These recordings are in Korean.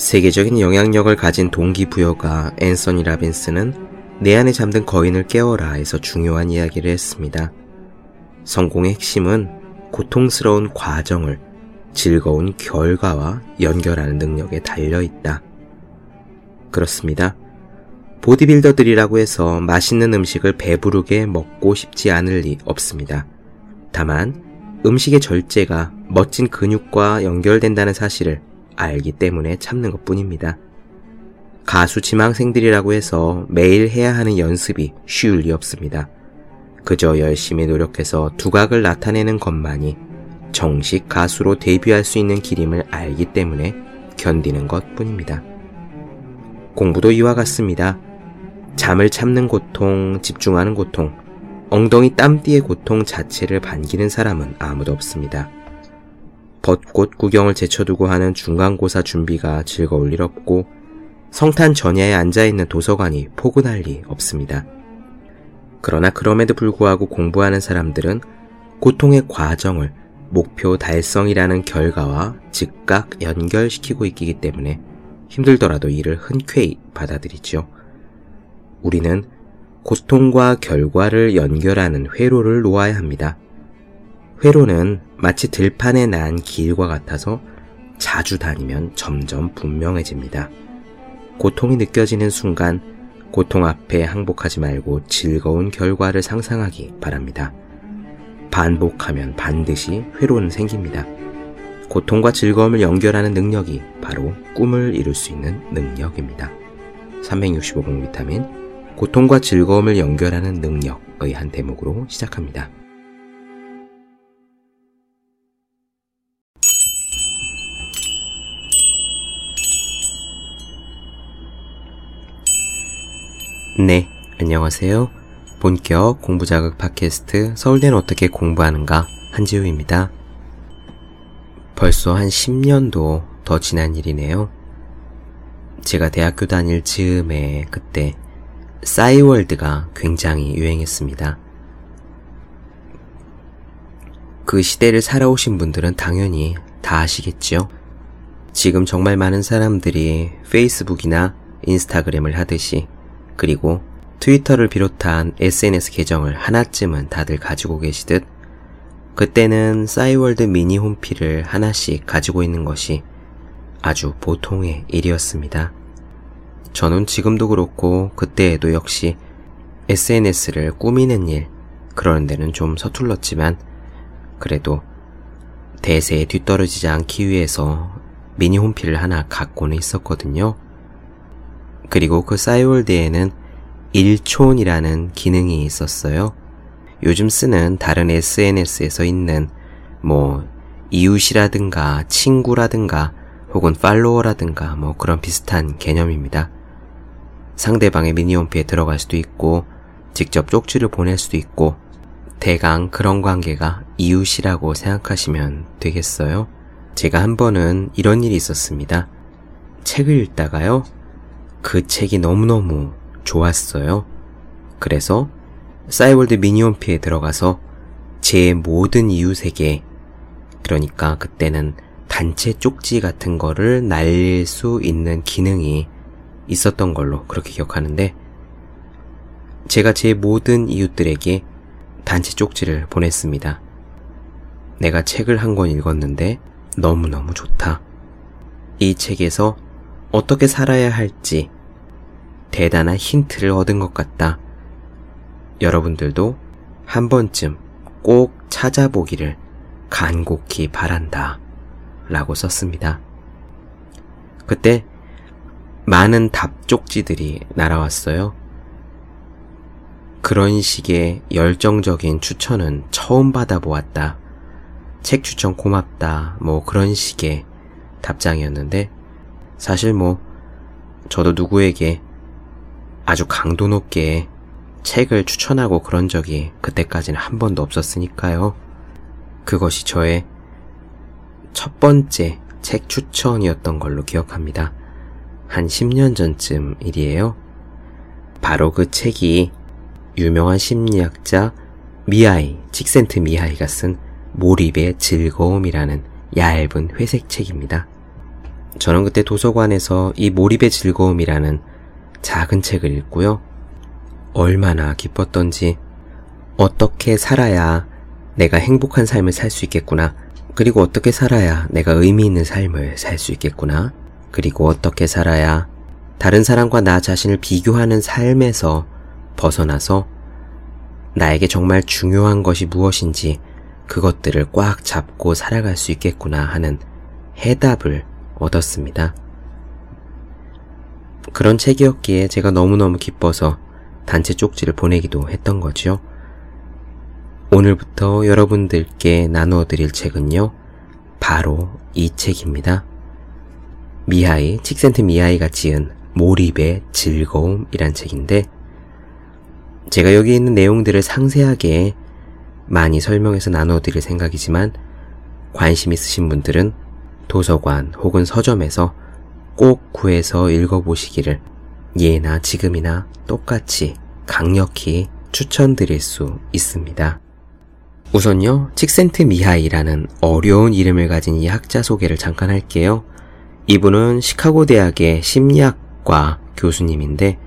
세계적인 영향력을 가진 동기부여가 앤서니 라빈스는 내 안에 잠든 거인을 깨워라에서 중요한 이야기를 했습니다. 성공의 핵심은 고통스러운 과정을 즐거운 결과와 연결하는 능력에 달려 있다. 그렇습니다. 보디빌더들이라고 해서 맛있는 음식을 배부르게 먹고 싶지 않을 리 없습니다. 다만 음식의 절제가 멋진 근육과 연결된다는 사실을 알기 때문에 참는 것 뿐입니다. 가수 지망생들이라고 해서 매일 해야 하는 연습이 쉬울 리 없습니다. 그저 열심히 노력해서 두각을 나타내는 것만이 정식 가수로 데뷔할 수 있는 길임을 알기 때문에 견디는 것 뿐입니다. 공부도 이와 같습니다. 잠을 참는 고통, 집중하는 고통, 엉덩이 땀띠의 고통 자체를 반기는 사람은 아무도 없습니다. 벚꽃 구경을 제쳐두고 하는 중간고사 준비가 즐거울 일 없고 성탄 전야에 앉아있는 도서관이 포근할 리 없습니다. 그러나 그럼에도 불구하고 공부하는 사람들은 고통의 과정을 목표 달성이라는 결과와 즉각 연결시키고 있기 때문에 힘들더라도 이를 흔쾌히 받아들이죠. 우리는 고통과 결과를 연결하는 회로를 놓아야 합니다. 회로는 마치 들판에 난 길과 같아서 자주 다니면 점점 분명해집니다. 고통이 느껴지는 순간 고통 앞에 항복하지 말고 즐거운 결과를 상상하기 바랍니다. 반복하면 반드시 회로는 생깁니다. 고통과 즐거움을 연결하는 능력이 바로 꿈을 이룰 수 있는 능력입니다. 365공 비타민 고통과 즐거움을 연결하는 능력의 한 대목으로 시작합니다. 네, 안녕하세요. 본격 공부 자극 팟캐스트 서울대는 어떻게 공부하는가 한지우입니다. 벌써 한 10년도 더 지난 일이네요. 제가 대학교 다닐 즈음에 그때 싸이월드가 굉장히 유행했습니다. 그 시대를 살아오신 분들은 당연히 다 아시겠죠? 지금 정말 많은 사람들이 페이스북이나 인스타그램을 하듯이 그리고 트위터를 비롯한 SNS 계정을 하나쯤은 다들 가지고 계시듯 그때는 싸이월드 미니 홈피를 하나씩 가지고 있는 것이 아주 보통의 일이었습니다. 저는 지금도 그렇고 그때에도 역시 SNS를 꾸미는 일, 그러는 데는 좀 서툴렀지만 그래도 대세에 뒤떨어지지 않기 위해서 미니 홈피를 하나 갖고는 있었거든요. 그리고 그 싸이월드에는 일촌이라는 기능이 있었어요. 요즘 쓰는 다른 SNS에서 있는 뭐 이웃이라든가 친구라든가 혹은 팔로워라든가 뭐 그런 비슷한 개념입니다. 상대방의 미니홈피에 들어갈 수도 있고 직접 쪽지를 보낼 수도 있고 대강 그런 관계가 이웃이라고 생각하시면 되겠어요. 제가 한 번은 이런 일이 있었습니다. 책을 읽다가요. 그 책이 너무너무 좋았어요. 그래서 싸이월드 미니홈피에 들어가서 제 모든 이웃에게 그러니까 그때는 단체 쪽지 같은 거를 날릴 수 있는 기능이 있었던 걸로 그렇게 기억하는데 제가 제 모든 이웃들에게 단체 쪽지를 보냈습니다. 내가 책을 한 권 읽었는데 너무너무 좋다. 이 책에서 어떻게 살아야 할지 대단한 힌트를 얻은 것 같다. 여러분들도 한 번쯤 꼭 찾아보기를 간곡히 바란다. 라고 썼습니다. 그때 많은 답쪽지들이 날아왔어요. 그런 식의 열정적인 추천은 처음 받아보았다. 책 추천 고맙다. 뭐 그런 식의 답장이었는데, 사실 뭐, 저도 누구에게 아주 강도 높게 책을 추천하고 그런 적이 그때까지는 한 번도 없었으니까요. 그것이 저의 첫 번째 책 추천이었던 걸로 기억합니다. 한 10년 전쯤 일이에요. 바로 그 책이 유명한 심리학자 미하이, 칙센트 미하이가 쓴 몰입의 즐거움이라는 얇은 회색 책입니다. 저는 그때 도서관에서 이 몰입의 즐거움이라는 작은 책을 읽고요. 얼마나 기뻤던지, 어떻게 살아야 내가 행복한 삶을 살 수 있겠구나. 그리고 어떻게 살아야 내가 의미 있는 삶을 살 수 있겠구나. 그리고 어떻게 살아야 다른 사람과 나 자신을 비교하는 삶에서 벗어나서 나에게 정말 중요한 것이 무엇인지 그것들을 꽉 잡고 살아갈 수 있겠구나 하는 해답을 얻었습니다. 그런 책이었기에 제가 너무너무 기뻐서 단체 쪽지를 보내기도 했던 거죠. 오늘부터 여러분들께 나누어 드릴 책은요, 바로 이 책입니다. 미하이, 칙센트 미하이가 지은 몰입의 즐거움이란 책인데, 제가 여기 있는 내용들을 상세하게 많이 설명해서 나누어 드릴 생각이지만, 관심 있으신 분들은 도서관 혹은 서점에서 꼭 구해서 읽어보시기를 예나 지금이나 똑같이 강력히 추천드릴 수 있습니다. 우선요, 칙센트 미하이라는 어려운 이름을 가진 이 학자 소개를 잠깐 할게요. 이분은 시카고 대학의 심리학과 교수님인데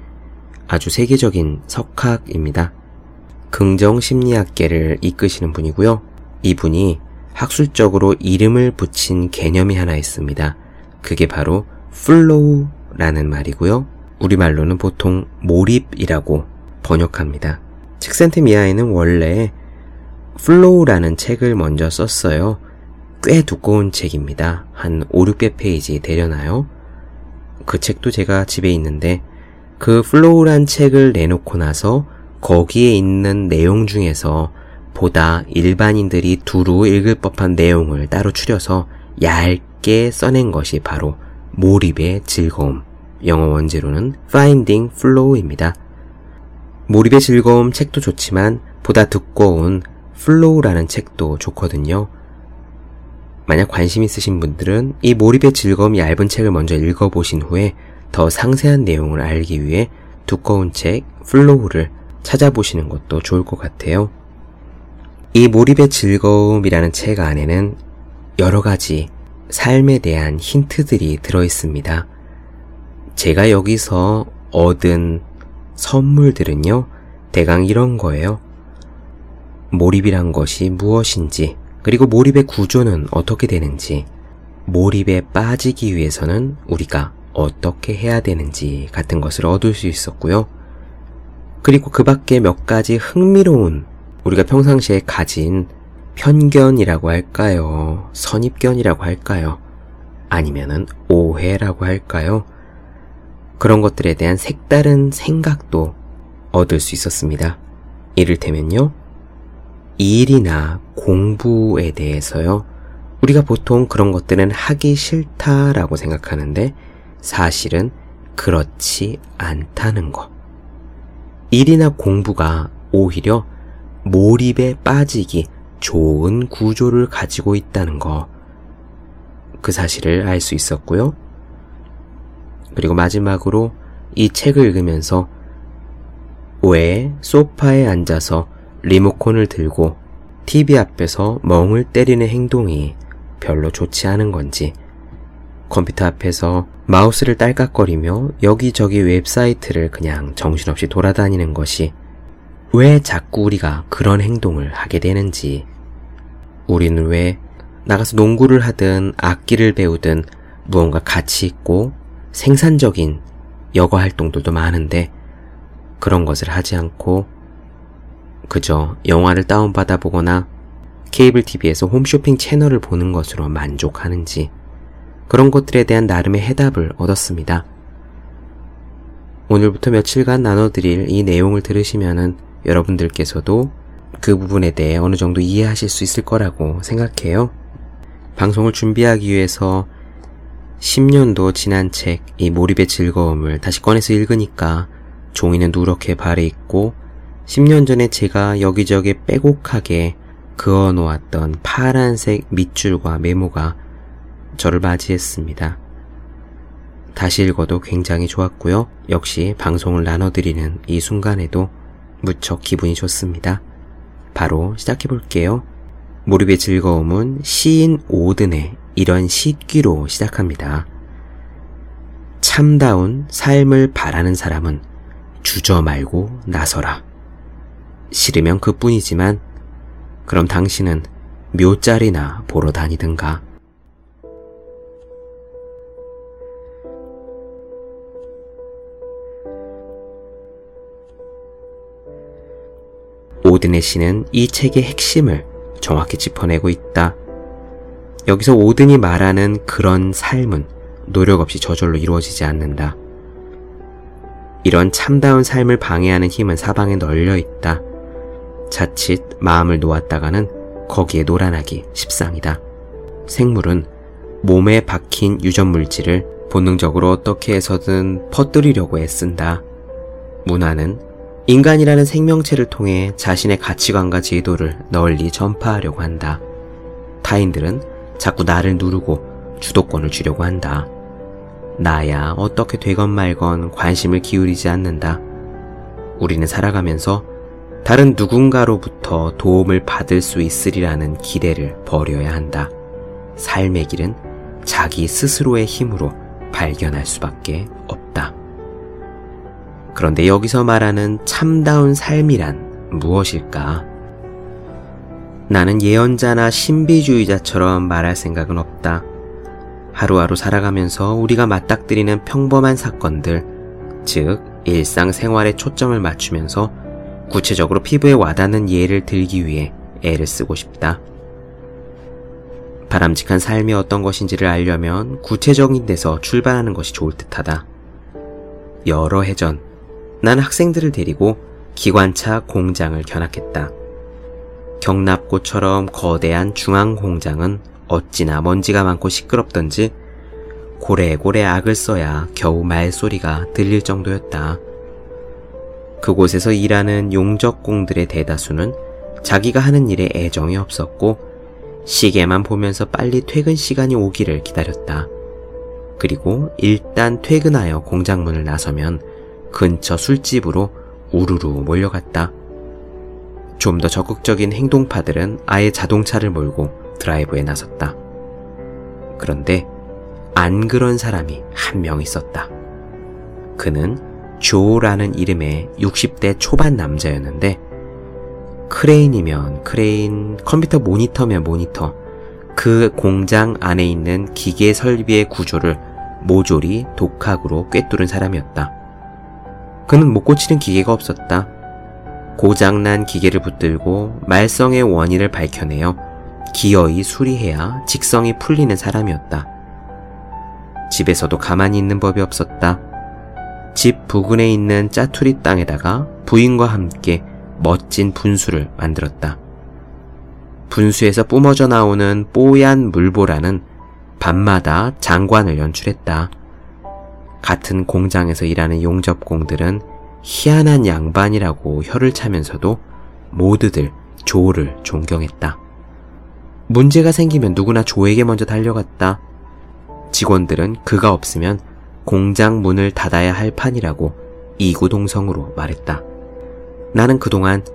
아주 세계적인 석학입니다. 긍정 심리학계를 이끄시는 분이고요. 이분이 학술적으로 이름을 붙인 개념이 하나 있습니다. 그게 바로 flow라는 말이고요. 우리말로는 보통 몰입이라고 번역합니다. 칙센트미하이는 원래 Flow라는 책을 먼저 썼어요. 꽤 두꺼운 책입니다. 한 5, 600페이지 되려나요? 그 책도 제가 집에 있는데 그 Flow란 책을 내놓고 나서 거기에 있는 내용 중에서 보다 일반인들이 두루 읽을 법한 내용을 따로 추려서 얇게 써낸 것이 바로 몰입의 즐거움. 영어 원제로는 Finding Flow입니다. 몰입의 즐거움 책도 좋지만 보다 두꺼운 Flow라는 책도 좋거든요. 만약 관심 있으신 분들은 이 몰입의 즐거움 얇은 책을 먼저 읽어보신 후에 더 상세한 내용을 알기 위해 두꺼운 책 Flow를 찾아보시는 것도 좋을 것 같아요. 이 몰입의 즐거움이라는 책 안에는 여러 가지 삶에 대한 힌트들이 들어 있습니다. 제가 여기서 얻은 선물들은요, 대강 이런 거예요. 몰입이란 것이 무엇인지, 그리고 몰입의 구조는 어떻게 되는지, 몰입에 빠지기 위해서는 우리가 어떻게 해야 되는지 같은 것을 얻을 수 있었고요. 그리고 그 밖에 몇 가지 흥미로운 우리가 평상시에 가진 편견이라고 할까요? 선입견이라고 할까요? 아니면은 오해라고 할까요? 그런 것들에 대한 색다른 생각도 얻을 수 있었습니다. 이를테면요. 일이나 공부에 대해서요. 우리가 보통 그런 것들은 하기 싫다라고 생각하는데 사실은 그렇지 않다는 것. 일이나 공부가 오히려 몰입에 빠지기 좋은 구조를 가지고 있다는 거. 그 사실을 알 수 있었고요. 그리고 마지막으로 이 책을 읽으면서 왜 소파에 앉아서 리모컨을 들고 TV 앞에서 멍을 때리는 행동이 별로 좋지 않은 건지, 컴퓨터 앞에서 마우스를 딸깍거리며 여기저기 웹사이트를 그냥 정신없이 돌아다니는 것이 왜 자꾸 우리가 그런 행동을 하게 되는지, 우리는 왜 나가서 농구를 하든 악기를 배우든 무언가 가치 있고 생산적인 여가 활동들도 많은데 그런 것을 하지 않고 그저 영화를 다운받아 보거나 케이블 TV에서 홈쇼핑 채널을 보는 것으로 만족하는지 그런 것들에 대한 나름의 해답을 얻었습니다. 오늘부터 며칠간 나눠드릴 이 내용을 들으시면은 여러분들께서도 그 부분에 대해 어느 정도 이해하실 수 있을 거라고 생각해요. 방송을 준비하기 위해서 10년도 지난 책, 이 몰입의 즐거움을 다시 꺼내서 읽으니까 종이는 누렇게 발에 있고 10년 전에 제가 여기저기 빼곡하게 그어 놓았던 파란색 밑줄과 메모가 저를 맞이했습니다. 다시 읽어도 굉장히 좋았고요. 역시 방송을 나눠드리는 이 순간에도 무척 기분이 좋습니다. 바로 시작해 볼게요. 몰입의 즐거움은 시인 오든의 이런 시귀로 시작합니다. 참다운 삶을 바라는 사람은 주저 말고 나서라. 싫으면 그뿐이지만 그럼 당신은 묘짤이나 보러 다니든가. 오드네 씨는 이 책의 핵심을 정확히 짚어내고 있다. 여기서 오든이 말하는 그런 삶은 노력 없이 저절로 이루어지지 않는다. 이런 참다운 삶을 방해하는 힘은 사방에 널려 있다. 자칫 마음을 놓았다가는 거기에 노란하기 십상이다. 생물은 몸에 박힌 유전 물질을 본능적으로 어떻게 해서든 퍼뜨리려고 애쓴다. 문화는 인간이라는 생명체를 통해 자신의 가치관과 제도를 널리 전파하려고 한다. 타인들은 자꾸 나를 누르고 주도권을 주려고 한다. 나야 어떻게 되건 말건 관심을 기울이지 않는다. 우리는 살아가면서 다른 누군가로부터 도움을 받을 수 있으리라는 기대를 버려야 한다. 삶의 길은 자기 스스로의 힘으로 발견할 수밖에 없다. 그런데 여기서 말하는 참다운 삶이란 무엇일까? 나는 예언자나 신비주의자처럼 말할 생각은 없다. 하루하루 살아가면서 우리가 맞닥뜨리는 평범한 사건들, 즉, 일상생활에 초점을 맞추면서 구체적으로 피부에 와닿는 예를 들기 위해 애를 쓰고 싶다. 바람직한 삶이 어떤 것인지를 알려면 구체적인 데서 출발하는 것이 좋을 듯하다. 여러 해 전, 난 학생들을 데리고 기관차 공장을 견학했다. 경납고처럼 거대한 중앙 공장은 어찌나 먼지가 많고 시끄럽던지 고래고래 악을 써야 겨우 말소리가 들릴 정도였다. 그곳에서 일하는 용적공들의 대다수는 자기가 하는 일에 애정이 없었고 시계만 보면서 빨리 퇴근 시간이 오기를 기다렸다. 그리고 일단 퇴근하여 공장문을 나서면 근처 술집으로 우르르 몰려갔다. 좀 더 적극적인 행동파들은 아예 자동차를 몰고 드라이브에 나섰다. 그런데 안 그런 사람이 한 명 있었다. 그는 조라는 이름의 60대 초반 남자였는데 크레인이면 크레인, 컴퓨터 모니터면 모니터, 그 공장 안에 있는 기계 설비의 구조를 모조리 독학으로 꿰뚫은 사람이었다. 그는 못 고치는 기계가 없었다. 고장난 기계를 붙들고 말썽의 원인을 밝혀내어 기어이 수리해야 직성이 풀리는 사람이었다. 집에서도 가만히 있는 법이 없었다. 집 부근에 있는 짜투리 땅에다가 부인과 함께 멋진 분수를 만들었다. 분수에서 뿜어져 나오는 뽀얀 물보라는 밤마다 장관을 연출했다. 같은 공장에서 일하는 용접공들은 희한한 양반이라고 혀를 차면서도 모두들 조를 존경했다. 문제가 생기면 누구나 조에게 먼저 달려갔다. 직원들은 그가 없으면 공장 문을 닫아야 할 판이라고 이구동성으로 말했다. 나는 그동안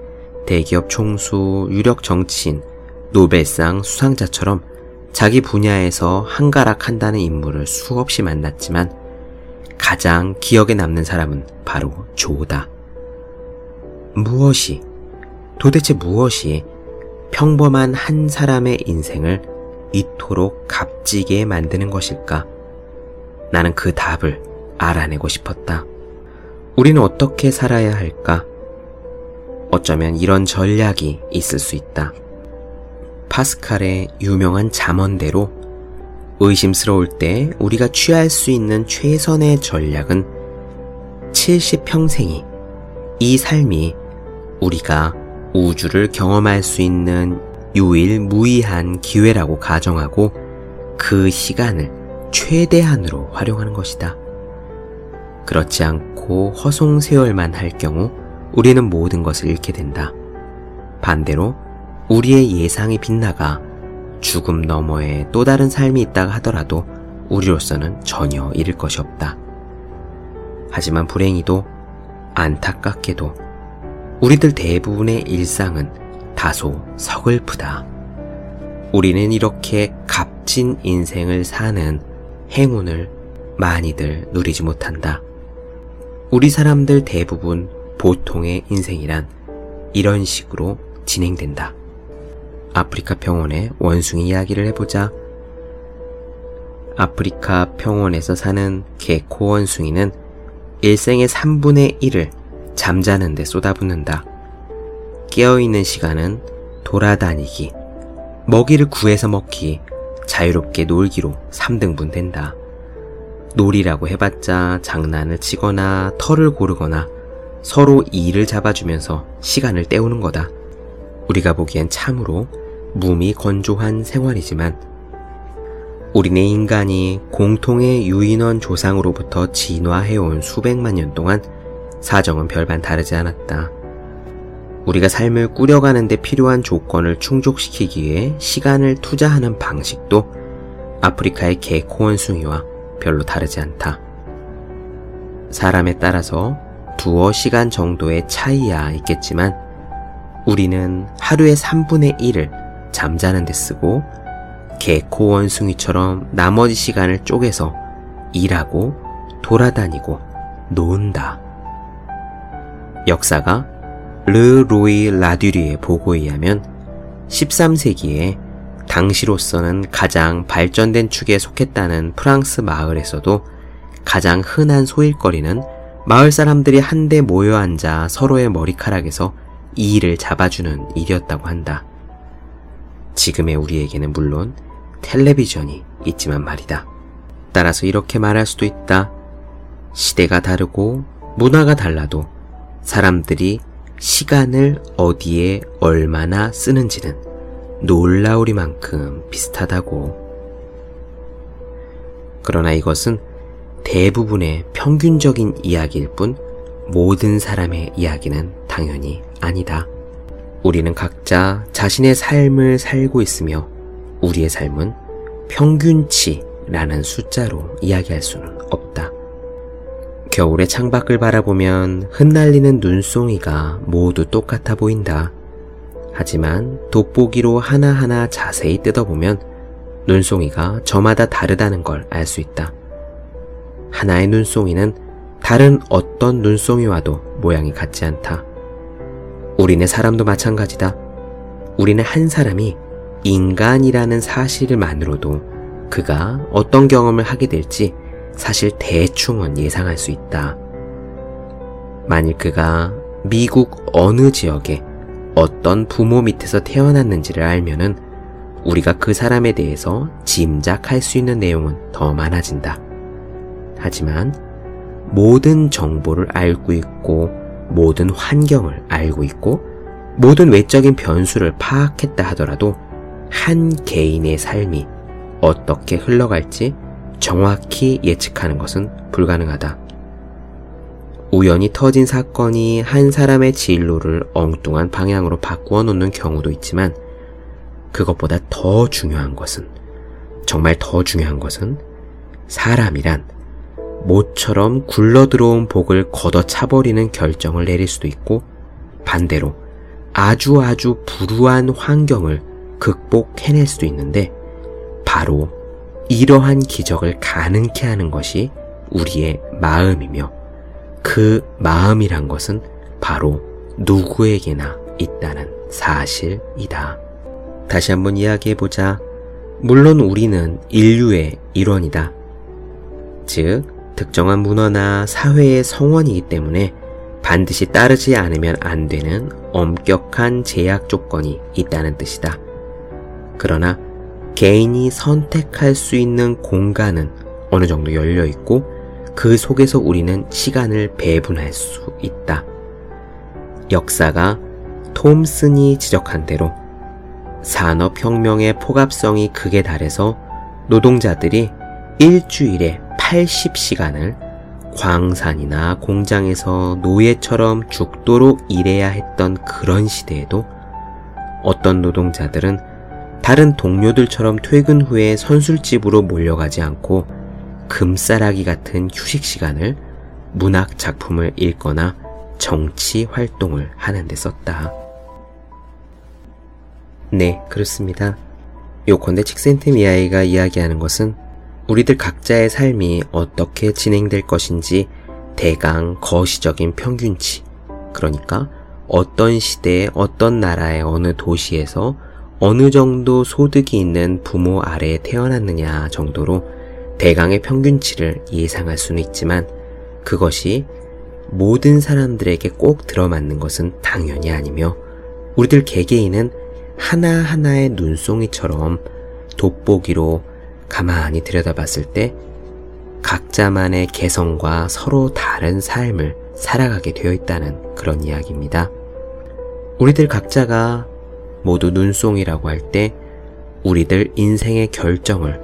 대기업 총수, 유력 정치인, 노벨상 수상자처럼 자기 분야에서 한가락한다는 인물을 수없이 만났지만 가장 기억에 남는 사람은 바로 조다. 무엇이, 도대체 무엇이 평범한 한 사람의 인생을 이토록 값지게 만드는 것일까? 나는 그 답을 알아내고 싶었다. 우리는 어떻게 살아야 할까? 어쩌면 이런 전략이 있을 수 있다. 파스칼의 유명한 잠언대로 의심스러울 때 우리가 취할 수 있는 최선의 전략은 70평생이 이 삶이 우리가 우주를 경험할 수 있는 유일무이한 기회라고 가정하고 그 시간을 최대한으로 활용하는 것이다. 그렇지 않고 허송세월만 할 경우 우리는 모든 것을 잃게 된다. 반대로 우리의 예상이 빗나가 죽음 너머에 또 다른 삶이 있다가 하더라도 우리로서는 전혀 잃을 것이 없다. 하지만 불행히도 안타깝게도 우리들 대부분의 일상은 다소 서글프다. 우리는 이렇게 값진 인생을 사는 행운을 많이들 누리지 못한다. 우리 사람들 대부분 보통의 인생이란 이런 식으로 진행된다. 아프리카 평원의 원숭이 이야기를 해보자. 아프리카 평원에서 사는 개코 원숭이는 일생의 3분의 1을 잠자는 데 쏟아붓는다. 깨어있는 시간은 돌아다니기, 먹이를 구해서 먹기, 자유롭게 놀기로 3등분 된다. 놀이라고 해봤자 장난을 치거나 털을 고르거나 서로 이를 잡아주면서 시간을 때우는 거다. 우리가 보기엔 참으로 몸이 건조한 생활이지만 우리네 인간이 공통의 유인원 조상으로부터 진화해온 수백만 년 동안 사정은 별반 다르지 않았다. 우리가 삶을 꾸려가는데 필요한 조건을 충족시키기 위해 시간을 투자하는 방식도 아프리카의 개코원숭이와 별로 다르지 않다. 사람에 따라서 두어 시간 정도의 차이야 있겠지만 우리는 하루의 3분의 1을 잠자는 데 쓰고 개 코 원숭이처럼 나머지 시간을 쪼개서 일하고 돌아다니고 논다. 역사가 르 로이 라듀리의 보고에 의하면 13세기에 당시로서는 가장 발전된 축에 속했다는 프랑스 마을에서도 가장 흔한 소일거리는 마을 사람들이 한데 모여 앉아 서로의 머리카락에서 이를 잡아주는 일이었다고 한다. 지금의 우리에게는 물론 텔레비전이 있지만 말이다. 따라서 이렇게 말할 수도 있다. 시대가 다르고 문화가 달라도 사람들이 시간을 어디에 얼마나 쓰는지는 놀라우리만큼 비슷하다고. 그러나 이것은 대부분의 평균적인 이야기일 뿐 모든 사람의 이야기는 당연히 아니다. 우리는 각자 자신의 삶을 살고 있으며 우리의 삶은 평균치라는 숫자로 이야기할 수는 없다. 겨울에 창밖을 바라보면 흩날리는 눈송이가 모두 똑같아 보인다. 하지만 돋보기로 하나하나 자세히 뜯어보면 눈송이가 저마다 다르다는 걸 알 수 있다. 하나의 눈송이는 다른 어떤 눈송이와도 모양이 같지 않다. 우리네 사람도 마찬가지다. 우리는 한 사람이 인간이라는 사실만으로도 그가 어떤 경험을 하게 될지 사실 대충은 예상할 수 있다. 만일 그가 미국 어느 지역에 어떤 부모 밑에서 태어났는지를 알면은 우리가 그 사람에 대해서 짐작할 수 있는 내용은 더 많아진다. 하지만 모든 정보를 알고 있고 모든 환경을 알고 있고 모든 외적인 변수를 파악했다 하더라도 한 개인의 삶이 어떻게 흘러갈지 정확히 예측하는 것은 불가능하다. 우연히 터진 사건이 한 사람의 진로를 엉뚱한 방향으로 바꾸어 놓는 경우도 있지만 그것보다 더 중요한 것은 정말 더 중요한 것은 사람이란 모처럼 굴러 들어온 복을 걷어 차버리는 결정을 내릴 수도 있고 반대로 아주 아주 불우한 환경을 극복해낼 수도 있는데 바로 이러한 기적을 가능케 하는 것이 우리의 마음이며 그 마음이란 것은 바로 누구에게나 있다는 사실이다. 다시 한번 이야기해보자. 물론 우리는 인류의 일원이다. 즉, 특정한 문화나 사회의 성원이기 때문에 반드시 따르지 않으면 안 되는 엄격한 제약 조건이 있다는 뜻이다. 그러나 개인이 선택할 수 있는 공간은 어느 정도 열려 있고 그 속에서 우리는 시간을 배분할 수 있다. 역사가 톰슨이 지적한 대로 산업혁명의 포갑성이 극에 달해서 노동자들이 일주일에 80시간을 광산이나 공장에서 노예처럼 죽도록 일해야 했던 그런 시대에도 어떤 노동자들은 다른 동료들처럼 퇴근 후에 선술집으로 몰려가지 않고 금싸라기 같은 휴식 시간을 문학 작품을 읽거나 정치 활동을 하는 데 썼다. 네, 그렇습니다. 요컨대 칙센트 미아이가 이야기하는 것은 우리들 각자의 삶이 어떻게 진행될 것인지 대강 거시적인 평균치, 그러니까 어떤 시대에 어떤 나라의 어느 도시에서 어느 정도 소득이 있는 부모 아래에 태어났느냐 정도로 대강의 평균치를 예상할 수는 있지만 그것이 모든 사람들에게 꼭 들어맞는 것은 당연히 아니며 우리들 개개인은 하나하나의 눈송이처럼 돋보기로 가만히 들여다봤을 때 각자만의 개성과 서로 다른 삶을 살아가게 되어 있다는 그런 이야기입니다. 우리들 각자가 모두 눈송이라고 할 때 우리들 인생의 결정을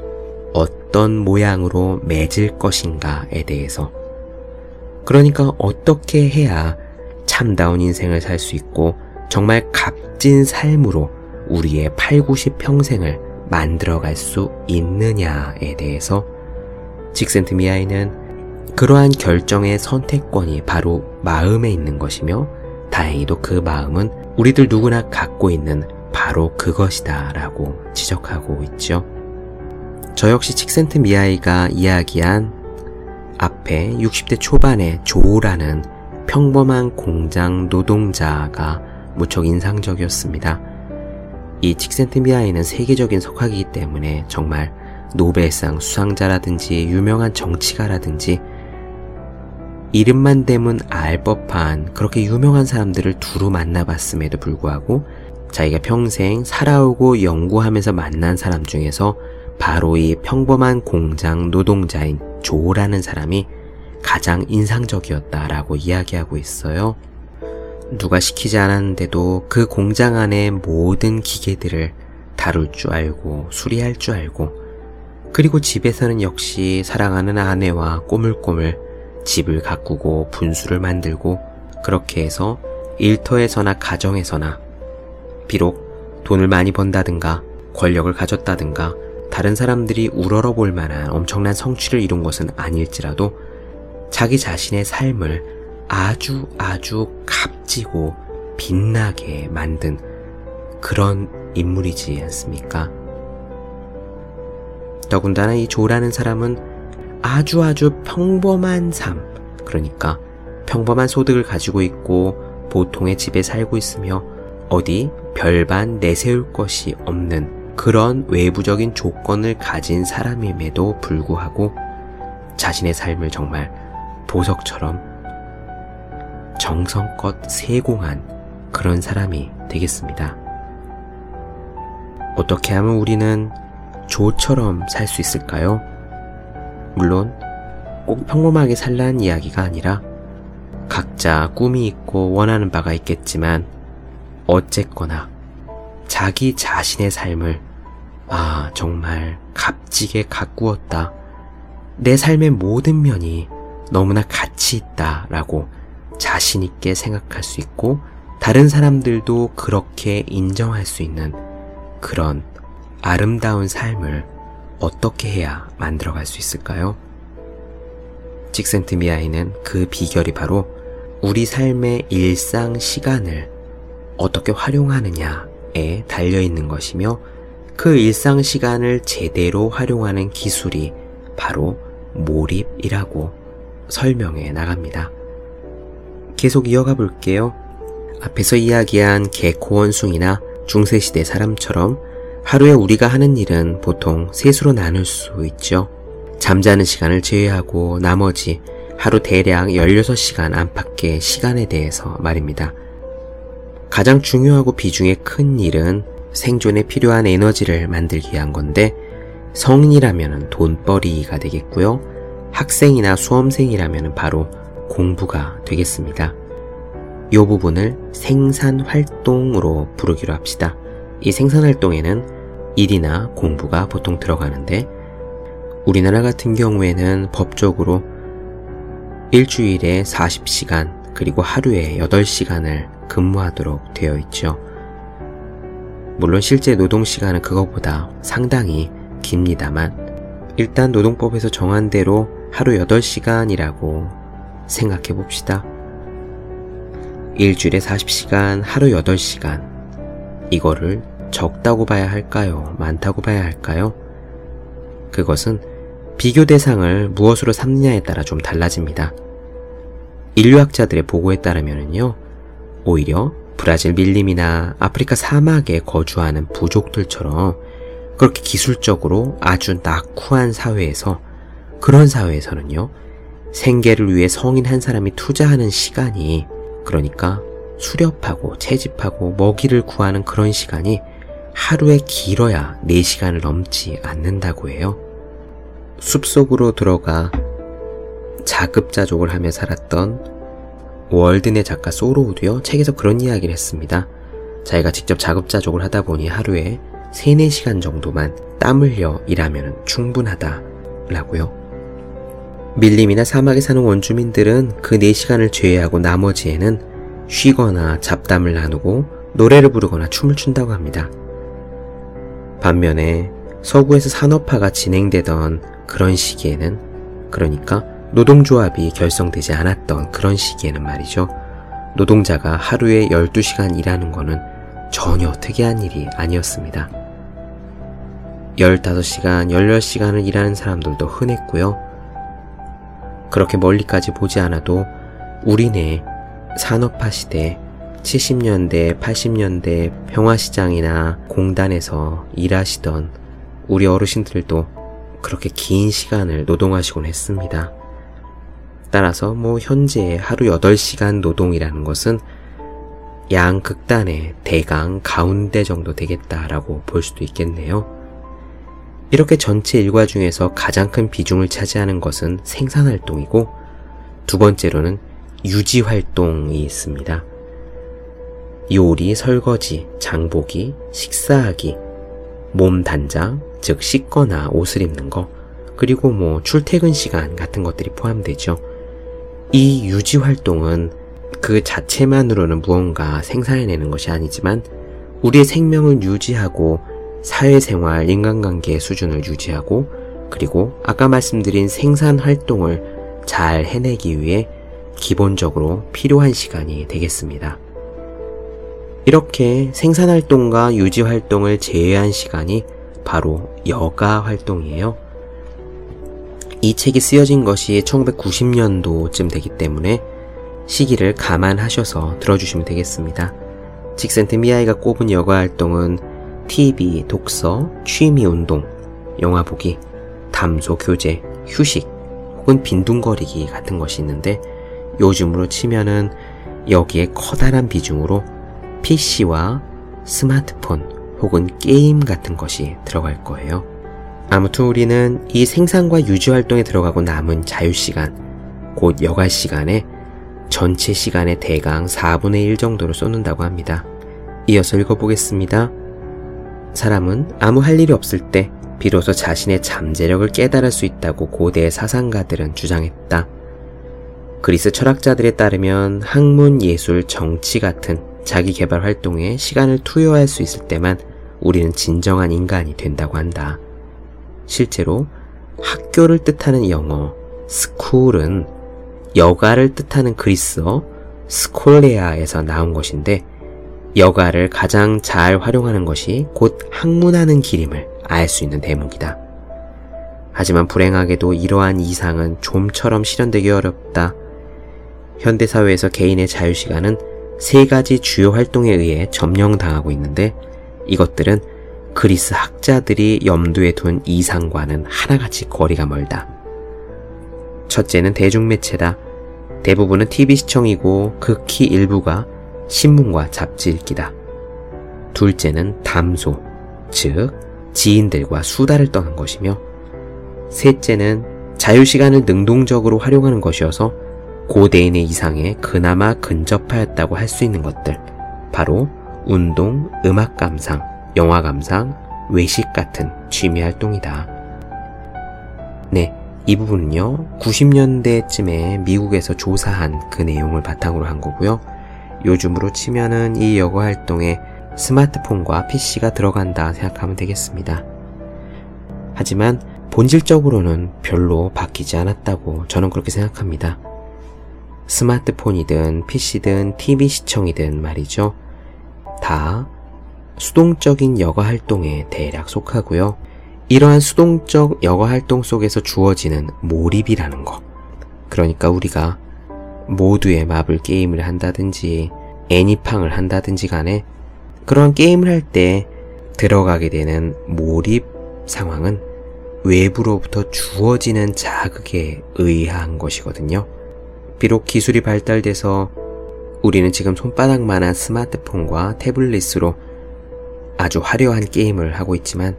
어떤 모양으로 맺을 것인가에 대해서 그러니까 어떻게 해야 참다운 인생을 살 수 있고 정말 값진 삶으로 우리의 8, 90 평생을 만들어갈 수 있느냐에 대해서 직센트 미아이는 그러한 결정의 선택권이 바로 마음에 있는 것이며 다행히도 그 마음은 우리들 누구나 갖고 있는 바로 그것이다 라고 지적하고 있죠. 저 역시 칙센트 미아이가 이야기한 앞에 60대 초반의 조라는 평범한 공장 노동자가 무척 인상적이었습니다. 이 칙센트 미아이는 세계적인 석학이기 때문에 정말 노벨상 수상자라든지 유명한 정치가라든지 이름만 대면 알 법한 그렇게 유명한 사람들을 두루 만나봤음에도 불구하고 자기가 평생 살아오고 연구하면서 만난 사람 중에서 바로 이 평범한 공장 노동자인 조라는 사람이 가장 인상적이었다라고 이야기하고 있어요. 누가 시키지 않았는데도 그 공장 안의 모든 기계들을 다룰 줄 알고 수리할 줄 알고 그리고 집에서는 역시 사랑하는 아내와 꼬물꼬물 집을 가꾸고 분수를 만들고 그렇게 해서 일터에서나 가정에서나 비록 돈을 많이 번다든가 권력을 가졌다든가 다른 사람들이 우러러 볼 만한 엄청난 성취를 이룬 것은 아닐지라도 자기 자신의 삶을 아주 아주 값지고 빛나게 만든 그런 인물이지 않습니까? 더군다나 이 조라는 사람은 아주 아주 평범한 삶, 그러니까 평범한 소득을 가지고 있고 보통의 집에 살고 있으며 어디 별반 내세울 것이 없는 그런 외부적인 조건을 가진 사람임에도 불구하고 자신의 삶을 정말 보석처럼 정성껏 세공한 그런 사람이 되겠습니다. 어떻게 하면 우리는 조처럼 살 수 있을까요? 물론 꼭 평범하게 살라는 이야기가 아니라 각자 꿈이 있고 원하는 바가 있겠지만 어쨌거나 자기 자신의 삶을 아, 정말 값지게 가꾸었다. 내 삶의 모든 면이 너무나 가치 있다 라고 자신있게 생각할 수 있고 다른 사람들도 그렇게 인정할 수 있는 그런 아름다운 삶을 어떻게 해야 만들어갈 수 있을까요? 직센트 미아이는 그 비결이 바로 우리 삶의 일상 시간을 어떻게 활용하느냐에 달려 있는 것이며 그 일상 시간을 제대로 활용하는 기술이 바로 몰입이라고 설명해 나갑니다. 계속 이어가 볼게요. 앞에서 이야기한 개코 원숭이나 중세시대 사람처럼 하루에 우리가 하는 일은 보통 셋으로 나눌 수 있죠. 잠자는 시간을 제외하고 나머지 하루 대략 16시간 안팎의 시간에 대해서 말입니다. 가장 중요하고 비중의 큰 일은 생존에 필요한 에너지를 만들기 위한 건데 성인이라면 돈벌이가 되겠고요. 학생이나 수험생이라면 바로 공부가 되겠습니다. 이 부분을 생산 활동으로 부르기로 합시다. 이 생산 활동에는 일이나 공부가 보통 들어가는데 우리나라 같은 경우에는 법적으로 일주일에 40시간 그리고 하루에 8시간을 근무하도록 되어 있죠. 물론 실제 노동 시간은 그것보다 상당히 깁니다만 일단 노동법에서 정한 대로 하루 8시간이라고 생각해 봅시다. 일주일에 40시간, 하루 8시간. 이거를 적다고 봐야 할까요? 많다고 봐야 할까요? 그것은 비교 대상을 무엇으로 삼느냐에 따라 좀 달라집니다. 인류학자들의 보고에 따르면요. 오히려 브라질 밀림이나 아프리카 사막에 거주하는 부족들처럼 그렇게 기술적으로 아주 낙후한 사회에서 그런 사회에서는요. 생계를 위해 성인 한 사람이 투자하는 시간이 그러니까 수렵하고 채집하고 먹이를 구하는 그런 시간이 하루에 길어야 4시간을 넘지 않는다고 해요. 숲속으로 들어가 자급자족을 하며 살았던 월드네 작가 소로우도요, 책에서 그런 이야기를 했습니다. 자기가 직접 자급자족을 하다 보니 하루에 3, 4시간 정도만 땀 흘려 일하면 충분하다라고요. 밀림이나 사막에 사는 원주민들은 그 4시간을 제외하고 나머지에는 쉬거나 잡담을 나누고 노래를 부르거나 춤을 춘다고 합니다. 반면에 서구에서 산업화가 진행되던 그런 시기에는 그러니까 노동조합이 결성되지 않았던 그런 시기에는 말이죠. 노동자가 하루에 12시간 일하는 것은 전혀 특이한 일이 아니었습니다. 15시간, 16시간을 일하는 사람들도 흔했고요. 그렇게 멀리까지 보지 않아도 우리네 산업화 시대 70년대, 80년대 평화시장이나 공단에서 일하시던 우리 어르신들도 그렇게 긴 시간을 노동하시곤 했습니다. 따라서 뭐 현재 하루 8시간 노동이라는 것은 양 극단의 대강 가운데 정도 되겠다라고 볼 수도 있겠네요. 이렇게 전체 일과 중에서 가장 큰 비중을 차지하는 것은 생산 활동이고 두 번째로는 유지 활동이 있습니다. 요리, 설거지, 장보기, 식사하기, 몸 단장, 즉 씻거나 옷을 입는 거, 그리고 뭐 출퇴근 시간 같은 것들이 포함되죠. 이 유지 활동은 그 자체만으로는 무언가 생산해내는 것이 아니지만 우리의 생명을 유지하고 사회생활, 인간관계의 수준을 유지하고 그리고 아까 말씀드린 생산 활동을 잘 해내기 위해 기본적으로 필요한 시간이 되겠습니다. 이렇게 생산 활동과 유지 활동을 제외한 시간이 바로 여가 활동이에요. 이 책이 쓰여진 것이 1990년도쯤 되기 때문에 시기를 감안하셔서 들어주시면 되겠습니다. 직센트 미아이가 꼽은 여가 활동은 TV, 독서, 취미 운동, 영화 보기, 담소 교재, 휴식, 혹은 빈둥거리기 같은 것이 있는데 요즘으로 치면은 여기에 커다란 비중으로 PC와 스마트폰 혹은 게임 같은 것이 들어갈 거예요. 아무튼 우리는 이 생산과 유지 활동에 들어가고 남은 자유 시간, 곧 여가 시간에 전체 시간의 대강 4분의 1 정도를 쏟는다고 합니다. 이어서 읽어보겠습니다. 사람은 아무 할 일이 없을 때 비로소 자신의 잠재력을 깨달을 수 있다고 고대 사상가들은 주장했다. 그리스 철학자들에 따르면 학문, 예술, 정치 같은 자기 개발 활동에 시간을 투여할 수 있을 때만 우리는 진정한 인간이 된다고 한다. 실제로 학교를 뜻하는 영어 스쿨은 여가를 뜻하는 그리스어 스콜레아에서 나온 것인데 여가를 가장 잘 활용하는 것이 곧 학문하는 길임을 알 수 있는 대목이다. 하지만 불행하게도 이러한 이상은 좀처럼 실현되기 어렵다. 현대사회에서 개인의 자유시간은 세 가지 주요 활동에 의해 점령당하고 있는데 이것들은 그리스 학자들이 염두에 둔 이상과는 하나같이 거리가 멀다. 첫째는 대중매체다. 대부분은 TV 시청이고 극히 일부가 신문과 잡지 읽기다. 둘째는 담소, 즉, 지인들과 수다를 떠는 것이며, 셋째는 자유시간을 능동적으로 활용하는 것이어서 고대인의 이상에 그나마 근접하였다고 할 수 있는 것들, 바로 운동, 음악 감상, 영화 감상, 외식 같은 취미 활동이다. 네, 이 부분은요, 90년대쯤에 미국에서 조사한 그 내용을 바탕으로 한 거고요. 요즘으로 치면은 이 여가 활동에 스마트폰과 PC가 들어간다 생각하면 되겠습니다. 하지만 본질적으로는 별로 바뀌지 않았다고 저는 그렇게 생각합니다. 스마트폰이든 PC든 TV 시청이든 말이죠. 다 수동적인 여가 활동에 대략 속하고요. 이러한 수동적 여가 활동 속에서 주어지는 몰입이라는 거. 그러니까 우리가 모두의 마블 게임을 한다든지 애니팡을 한다든지 간에 그런 게임을 할 때 들어가게 되는 몰입 상황은 외부로부터 주어지는 자극에 의한 것이거든요. 비록 기술이 발달돼서 우리는 지금 손바닥만한 스마트폰과 태블릿으로 아주 화려한 게임을 하고 있지만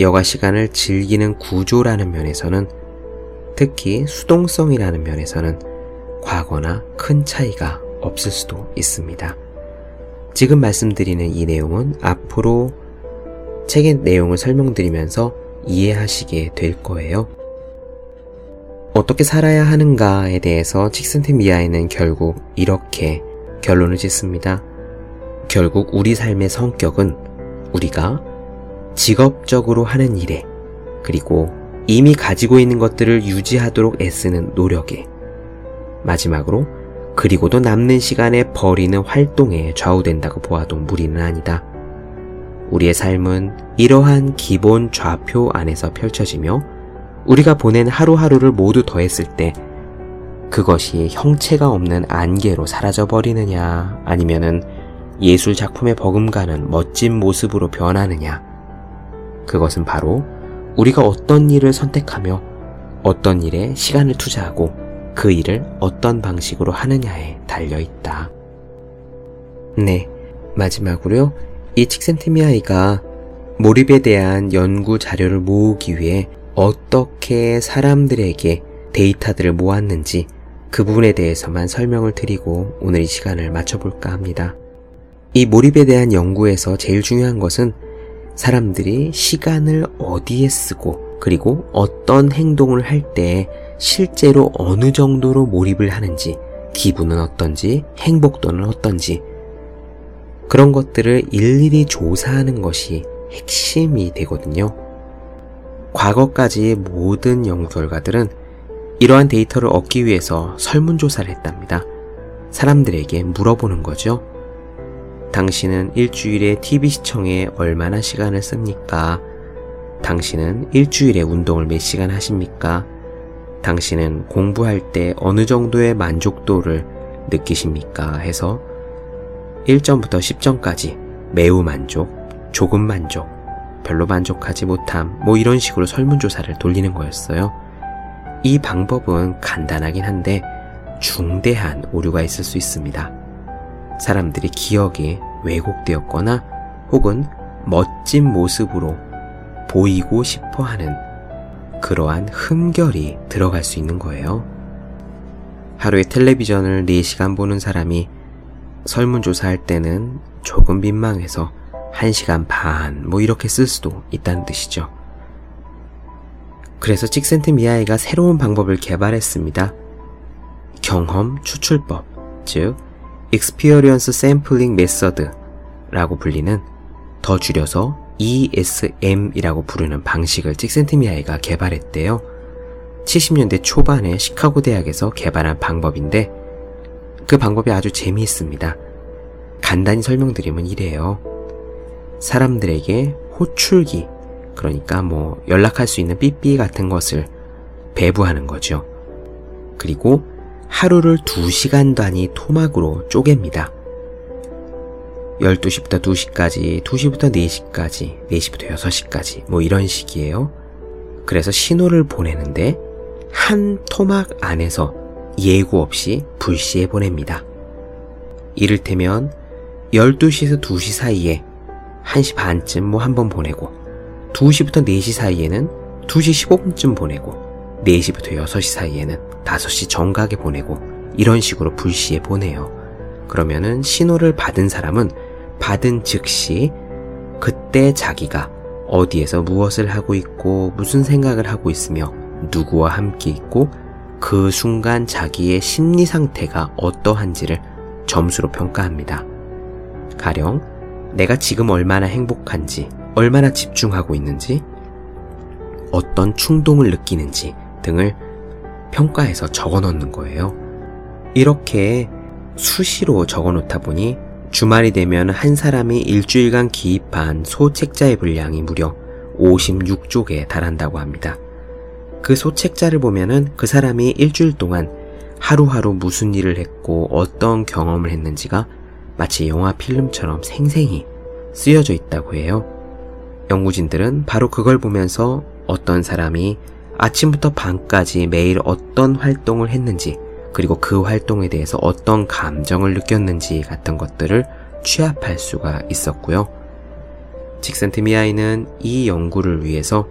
여가 시간을 즐기는 구조라는 면에서는 특히 수동성이라는 면에서는 과거나 큰 차이가 없을 수도 있습니다. 지금 말씀드리는 이 내용은 앞으로 책의 내용을 설명드리면서 이해하시게 될 거예요. 어떻게 살아야 하는가에 대해서 칙슨트미아에는 결국 이렇게 결론을 짓습니다. 결국 우리 삶의 성격은 우리가 직업적으로 하는 일에 그리고 이미 가지고 있는 것들을 유지하도록 애쓰는 노력에 마지막으로 그리고도 남는 시간에 버리는 활동에 좌우된다고 보아도 무리는 아니다. 우리의 삶은 이러한 기본 좌표 안에서 펼쳐지며 우리가 보낸 하루하루를 모두 더했을 때 그것이 형체가 없는 안개로 사라져 버리느냐 아니면은 예술 작품에 버금가는 멋진 모습으로 변하느냐 그것은 바로 우리가 어떤 일을 선택하며 어떤 일에 시간을 투자하고 그 일을 어떤 방식으로 하느냐에 달려 있다. 네, 마지막으로요. 이 칙센티미아이가 몰입에 대한 연구 자료를 모으기 위해 어떻게 사람들에게 데이터들을 모았는지 그 부분에 대해서만 설명을 드리고 오늘 이 시간을 마쳐볼까 합니다. 이 몰입에 대한 연구에서 제일 중요한 것은 사람들이 시간을 어디에 쓰고 그리고 어떤 행동을 할 때 실제로 어느 정도로 몰입을 하는지 기분은 어떤지 행복도는 어떤지 그런 것들을 일일이 조사하는 것이 핵심이 되거든요. 과거까지 모든 연구 결과들은 이러한 데이터를 얻기 위해서 설문조사를 했답니다. 사람들에게 물어보는 거죠. 당신은 일주일에 TV 시청에 얼마나 시간을 씁니까? 당신은 일주일에 운동을 몇 시간 하십니까? 당신은 공부할 때 어느 정도의 만족도를 느끼십니까? 해서 1점부터 10점까지 매우 만족, 조금 만족, 별로 만족하지 못함, 뭐 이런 식으로 설문조사를 돌리는 거였어요. 이 방법은 간단하긴 한데 중대한 오류가 있을 수 있습니다. 사람들이 기억이 왜곡되었거나 혹은 멋진 모습으로 보이고 싶어 하는 그러한 흠결이 들어갈 수 있는 거예요. 하루에 텔레비전을 4시간 보는 사람이 설문조사할 때는 조금 민망해서 1시간 반, 뭐 이렇게 쓸 수도 있다는 뜻이죠. 그래서 찍센트 미아이가 새로운 방법을 개발했습니다. 경험 추출법, 즉, Experience Sampling Method 라고 불리는 더 줄여서 ESM이라고 부르는 방식을 찍센트 미아이가 개발했대요. 70년대 초반에 시카고 대학에서 개발한 방법인데 그 방법이 아주 재미있습니다. 간단히 설명드리면 이래요. 사람들에게 호출기, 그러니까 뭐 연락할 수 있는 삐삐 같은 것을 배부하는 거죠. 그리고 하루를 2시간 단위 토막으로 쪼갭니다. 12시부터 2시까지, 2시부터 4시까지, 4시부터 6시까지, 뭐 이런 식이에요. 그래서 신호를 보내는데 한 토막 안에서 예고 없이 불시에 보냅니다. 이를테면 12시에서 2시 사이에 1시 반쯤 뭐 한 번 보내고 2시부터 4시 사이에는 2시 15분쯤 보내고 4시부터 6시 사이에는 5시 정각에 보내고 이런 식으로 불시에 보내요. 그러면은 신호를 받은 사람은 받은 즉시 그때 자기가 어디에서 무엇을 하고 있고 무슨 생각을 하고 있으며 누구와 함께 있고 그 순간 자기의 심리 상태가 어떠한지를 점수로 평가합니다. 가령 내가 지금 얼마나 행복한지, 얼마나 집중하고 있는지, 어떤 충동을 느끼는지 등을 평가해서 적어 놓는 거예요. 이렇게 수시로 적어 놓다 보니 주말이 되면 한 사람이 일주일간 기입한 소책자의 분량이 무려 56쪽에 달한다고 합니다. 그 소책자를 보면은 그 사람이 일주일 동안 하루하루 무슨 일을 했고 어떤 경험을 했는지가 마치 영화 필름처럼 생생히 쓰여져 있다고 해요. 연구진들은 바로 그걸 보면서 어떤 사람이 아침부터 밤까지 매일 어떤 활동을 했는지 그리고 그 활동에 대해서 어떤 감정을 느꼈는지 같은 것들을 취합할 수가 있었고요. 직센트미아이는 이 연구를 위해서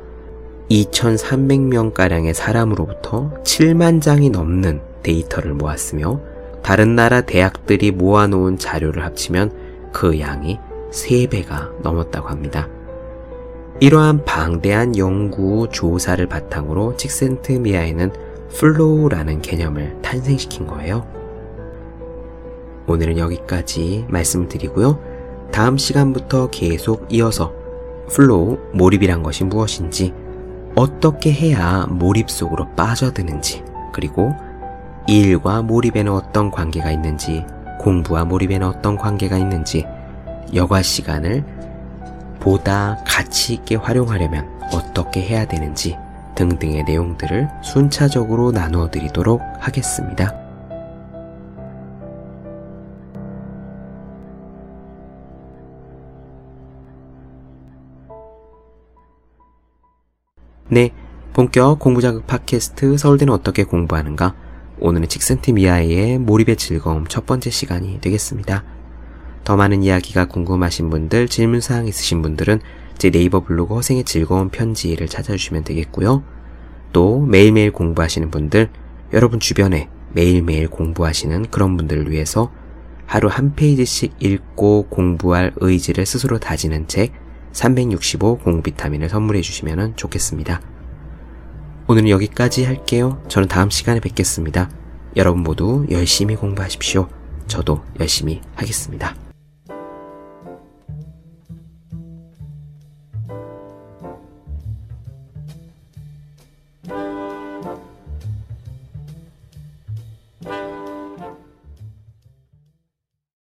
2,300명가량의 사람으로부터 7만 장이 넘는 데이터를 모았으며 다른 나라 대학들이 모아놓은 자료를 합치면 그 양이 3배가 넘었다고 합니다. 이러한 방대한 연구 조사를 바탕으로 칙센트미하이는 flow라는 개념을 탄생시킨 거예요. 오늘은 여기까지 말씀을 드리고요. 다음 시간부터 계속 이어서 flow, 몰입이란 것이 무엇인지, 어떻게 해야 몰입 속으로 빠져드는지, 그리고 일과 몰입에는 어떤 관계가 있는지, 공부와 몰입에는 어떤 관계가 있는지, 여가 시간을 보다 가치 있게 활용하려면 어떻게 해야 되는지 등등의 내용들을 순차적으로 나누어 드리도록 하겠습니다. 네, 본격 공부자극 팟캐스트 서울대는 어떻게 공부하는가? 오늘은 직센트미아의 몰입의 즐거움 첫 번째 시간이 되겠습니다. 더 많은 이야기가 궁금하신 분들, 질문사항 있으신 분들은 제 네이버 블로그 허생의 즐거운 편지를 찾아주시면 되겠고요. 또 매일매일 공부하시는 분들, 여러분 주변에 매일매일 공부하시는 그런 분들을 위해서 하루 한 페이지씩 읽고 공부할 의지를 스스로 다지는 책 365 공비타민을 선물해 주시면 좋겠습니다. 오늘은 여기까지 할게요. 저는 다음 시간에 뵙겠습니다. 여러분 모두 열심히 공부하십시오. 저도 열심히 하겠습니다.